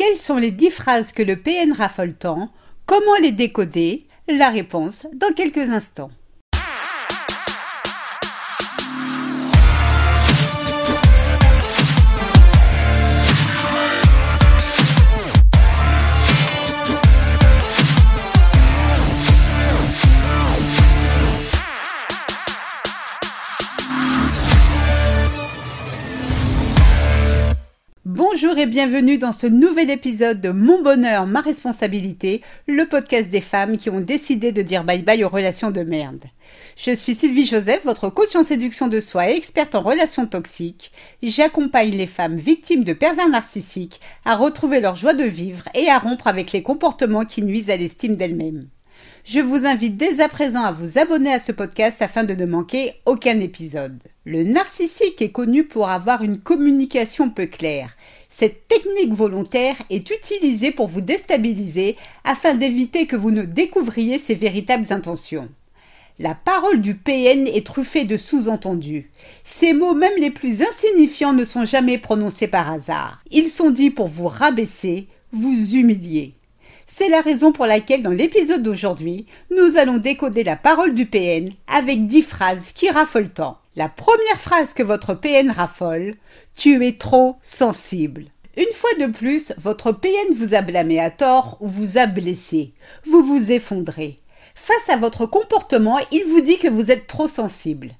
Quelles sont les dix phrases que le PN raffole tant Comment les décoder? La réponse dans quelques instants. Bienvenue dans ce nouvel épisode de Mon bonheur, ma responsabilité, le podcast des femmes qui ont décidé de dire bye bye aux relations de merde. Je suis Sylvie Joseph, votre coach en séduction de soi et experte en relations toxiques. J'accompagne les femmes victimes de pervers narcissiques à retrouver leur joie de vivre et à rompre avec les comportements qui nuisent à l'estime d'elles-mêmes. Je vous invite dès à présent à vous abonner à ce podcast afin de ne manquer aucun épisode. Le narcissique est connu pour avoir une communication peu claire. Cette technique volontaire est utilisée pour vous déstabiliser afin d'éviter que vous ne découvriez ses véritables intentions. La parole du PN est truffée de sous-entendus. Ces mots, même les plus insignifiants, ne sont jamais prononcés par hasard. Ils sont dits pour vous rabaisser, vous humilier. C'est la raison pour laquelle dans l'épisode d'aujourd'hui, nous allons décoder la parole du PN avec dix phrases qui raffolent tant. La première phrase que votre PN raffole, tu es trop sensible. Une fois de plus, votre PN vous a blâmé à tort ou vous a blessé. Vous vous effondrez. Face à votre comportement, il vous dit que vous êtes trop sensible.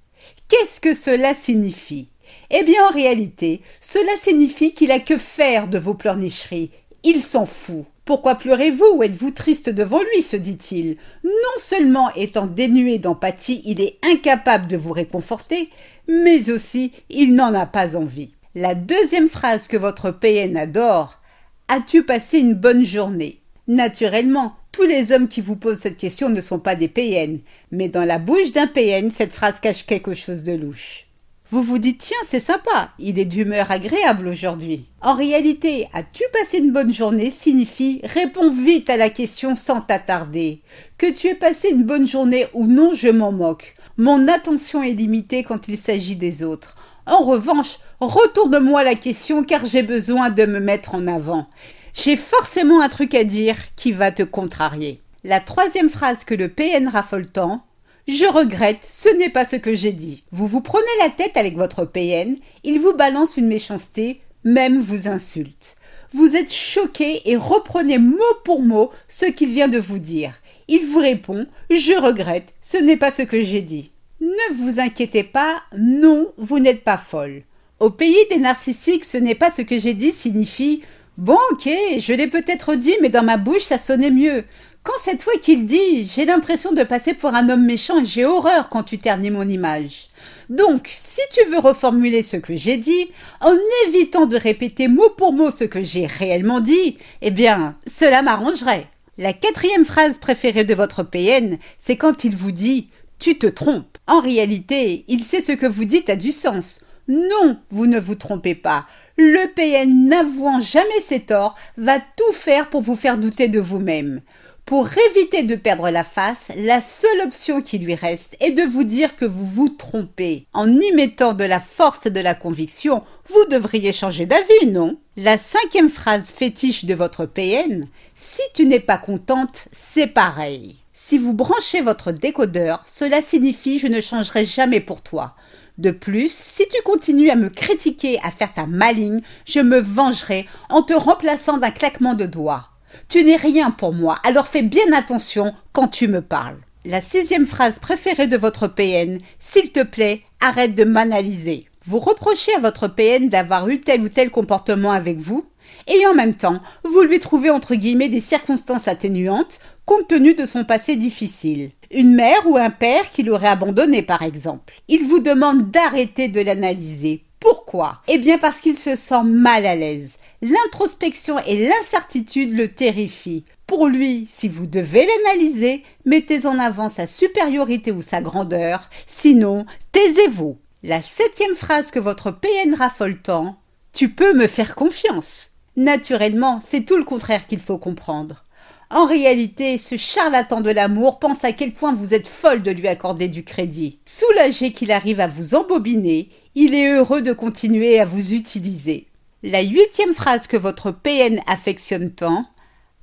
Qu'est-ce que cela signifie? Eh bien, en réalité, cela signifie qu'il a que faire de vos pleurnicheries. Il s'en fout. Pourquoi pleurez-vous? Ou êtes-vous triste devant lui? se dit-il. Non seulement étant dénué d'empathie, il est incapable de vous réconforter, mais aussi il n'en a pas envie. La deuxième phrase que votre PN adore As-tu passé une bonne journée? Naturellement, tous les hommes qui vous posent cette question ne sont pas des PN, mais dans la bouche d'un PN, cette phrase cache quelque chose de louche. Vous vous dites tiens, c'est sympa, il est d'humeur agréable aujourd'hui. En réalité, as-tu passé une bonne journée signifie réponds vite à la question sans t'attarder. Que tu aies passé une bonne journée ou non, je m'en moque. Mon attention est limitée quand il s'agit des autres. En revanche, retourne-moi la question car j'ai besoin de me mettre en avant. J'ai forcément un truc à dire qui va te contrarier. La troisième phrase que le PN raffole tant, je regrette, ce n'est pas ce que j'ai dit. Vous vous prenez la tête avec votre PN, il vous balance une méchanceté, même vous insulte. Vous êtes choqué et reprenez mot pour mot ce qu'il vient de vous dire. Il vous répond Je regrette, ce n'est pas ce que j'ai dit. Ne vous inquiétez pas, non, vous n'êtes pas folle. Au pays des narcissiques, ce n'est pas ce que j'ai dit signifie Bon, ok, je l'ai peut-être dit, mais dans ma bouche ça sonnait mieux. Quand cette fois qu'il dit J'ai l'impression de passer pour un homme méchant et j'ai horreur quand tu ternis mon image. Donc, si tu veux reformuler ce que j'ai dit, en évitant de répéter mot pour mot ce que j'ai réellement dit, eh bien, cela m'arrangerait. La quatrième phrase préférée de votre PN, c'est quand il vous dit Tu te trompes. En réalité, il sait ce que vous dites a du sens. Non, vous ne vous trompez pas. Le PN, n'avouant jamais ses torts, va tout faire pour vous faire douter de vous-même. Pour éviter de perdre la face, la seule option qui lui reste est de vous dire que vous vous trompez. En y mettant de la force et de la conviction, vous devriez changer d'avis, non? La cinquième phrase fétiche de votre PN, si tu n'es pas contente, c'est pareil. Si vous branchez votre décodeur, cela signifie je ne changerai jamais pour toi. De plus, si tu continues à me critiquer, à faire sa maligne, je me vengerai en te remplaçant d'un claquement de doigts. Tu n'es rien pour moi, alors fais bien attention quand tu me parles. La sixième phrase préférée de votre PN, s'il te plaît, arrête de m'analyser. Vous reprochez à votre PN d'avoir eu tel ou tel comportement avec vous, et en même temps, vous lui trouvez entre guillemets des circonstances atténuantes compte tenu de son passé difficile. Une mère ou un père qui l'aurait abandonné par exemple. Il vous demande d'arrêter de l'analyser. Pourquoi? Eh bien parce qu'il se sent mal à l'aise. L'introspection et l'incertitude le terrifient. Pour lui, si vous devez l'analyser, mettez en avant sa supériorité ou sa grandeur, sinon, taisez-vous. La septième phrase que votre PN raffole tant, tu peux me faire confiance. Naturellement, c'est tout le contraire qu'il faut comprendre. En réalité, ce charlatan de l'amour pense à quel point vous êtes folle de lui accorder du crédit. Soulagé qu'il arrive à vous embobiner, il est heureux de continuer à vous utiliser. La huitième phrase que votre PN affectionne tant,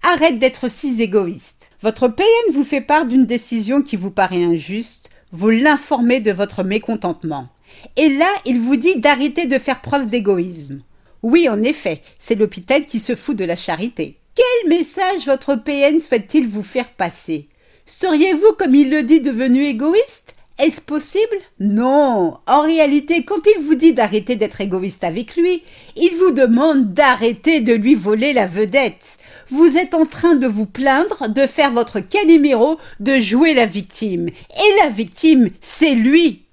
arrête d'être si égoïste. Votre PN vous fait part d'une décision qui vous paraît injuste, vous l'informez de votre mécontentement. Et là, il vous dit d'arrêter de faire preuve d'égoïsme. Oui, en effet, c'est l'hôpital qui se fout de la charité. Quel message votre PN souhaite-t-il vous faire passer? Seriez-vous, comme il le dit, devenu égoïste? Est-ce possible? Non. En réalité, quand il vous dit d'arrêter d'être égoïste avec lui, il vous demande d'arrêter de lui voler la vedette. Vous êtes en train de vous plaindre, de faire votre calimero, de jouer la victime. Et la victime, c'est lui.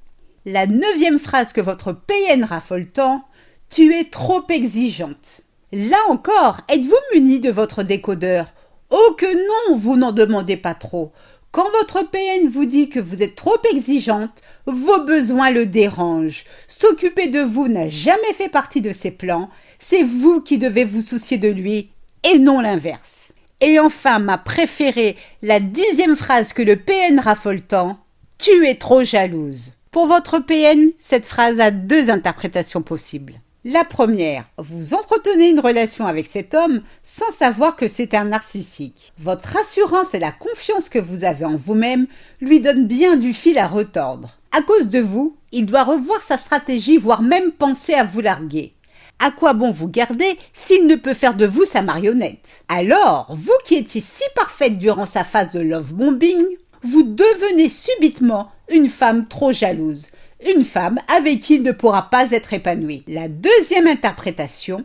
La neuvième phrase que votre PN raffole tant, tu es trop exigeante. Là encore, êtes-vous muni de votre décodeur? Oh que non, vous n'en demandez pas trop. Quand votre PN vous dit que vous êtes trop exigeante, vos besoins le dérangent. S'occuper de vous n'a jamais fait partie de ses plans. C'est vous qui devez vous soucier de lui et non l'inverse. Et enfin, ma préférée, la dixième phrase que le PN raffole tant, tu es trop jalouse. Pour votre PN, cette phrase a deux interprétations possibles. La première, vous entretenez une relation avec cet homme sans savoir que c'est un narcissique. Votre assurance et la confiance que vous avez en vous-même lui donnent bien du fil à retordre. À cause de vous, il doit revoir sa stratégie, voire même penser à vous larguer. À quoi bon vous garder s'il ne peut faire de vous sa marionnette? Alors, vous qui étiez si parfaite durant sa phase de love bombing, vous devenez subitement une femme trop jalouse, une femme avec qui il ne pourra pas être épanoui. La deuxième interprétation,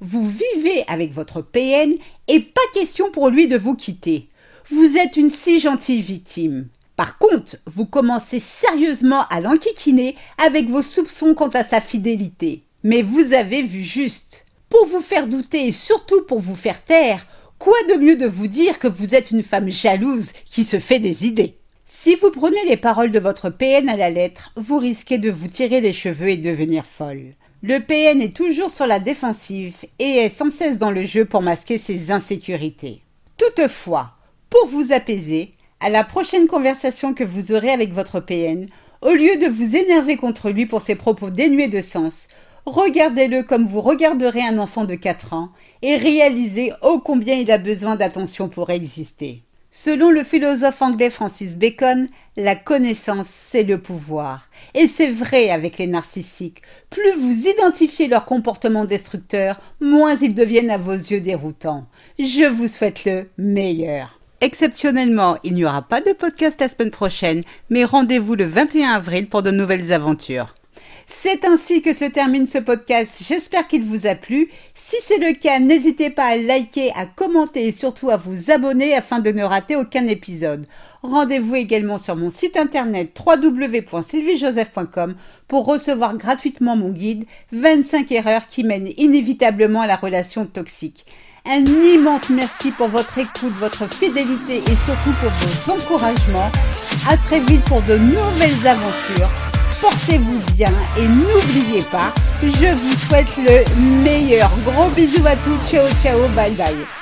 vous vivez avec votre PN et pas question pour lui de vous quitter. Vous êtes une si gentille victime. Par contre, vous commencez sérieusement à l'enquiquiner avec vos soupçons quant à sa fidélité. Mais vous avez vu juste. Pour vous faire douter et surtout pour vous faire taire, quoi de mieux de vous dire que vous êtes une femme jalouse qui se fait des idées? Si vous prenez les paroles de votre PN à la lettre, vous risquez de vous tirer les cheveux et devenir folle. Le PN est toujours sur la défensive et est sans cesse dans le jeu pour masquer ses insécurités. Toutefois, pour vous apaiser, à la prochaine conversation que vous aurez avec votre PN, au lieu de vous énerver contre lui pour ses propos dénués de sens, regardez-le comme vous regarderez un enfant de 4 ans et réalisez ô combien il a besoin d'attention pour exister. Selon le philosophe anglais Francis Bacon, la connaissance, c'est le pouvoir. Et c'est vrai avec les narcissiques. Plus vous identifiez leur comportement destructeur, moins ils deviennent à vos yeux déroutants. Je vous souhaite le meilleur. Exceptionnellement, il n'y aura pas de podcast la semaine prochaine, mais rendez-vous le 21 avril pour de nouvelles aventures. C'est ainsi que se termine ce podcast. J'espère qu'il vous a plu. Si c'est le cas, n'hésitez pas à liker, à commenter et surtout à vous abonner afin de ne rater aucun épisode. Rendez-vous également sur mon site internet www.sylviejoseph.com pour recevoir gratuitement mon guide 25 erreurs qui mènent inévitablement à la relation toxique. Un immense merci pour votre écoute, votre fidélité et surtout pour vos encouragements. À très vite pour de nouvelles aventures portez-vous bien et n'oubliez pas, je vous souhaite le meilleur. Gros bisous à tous, ciao ciao, bye bye.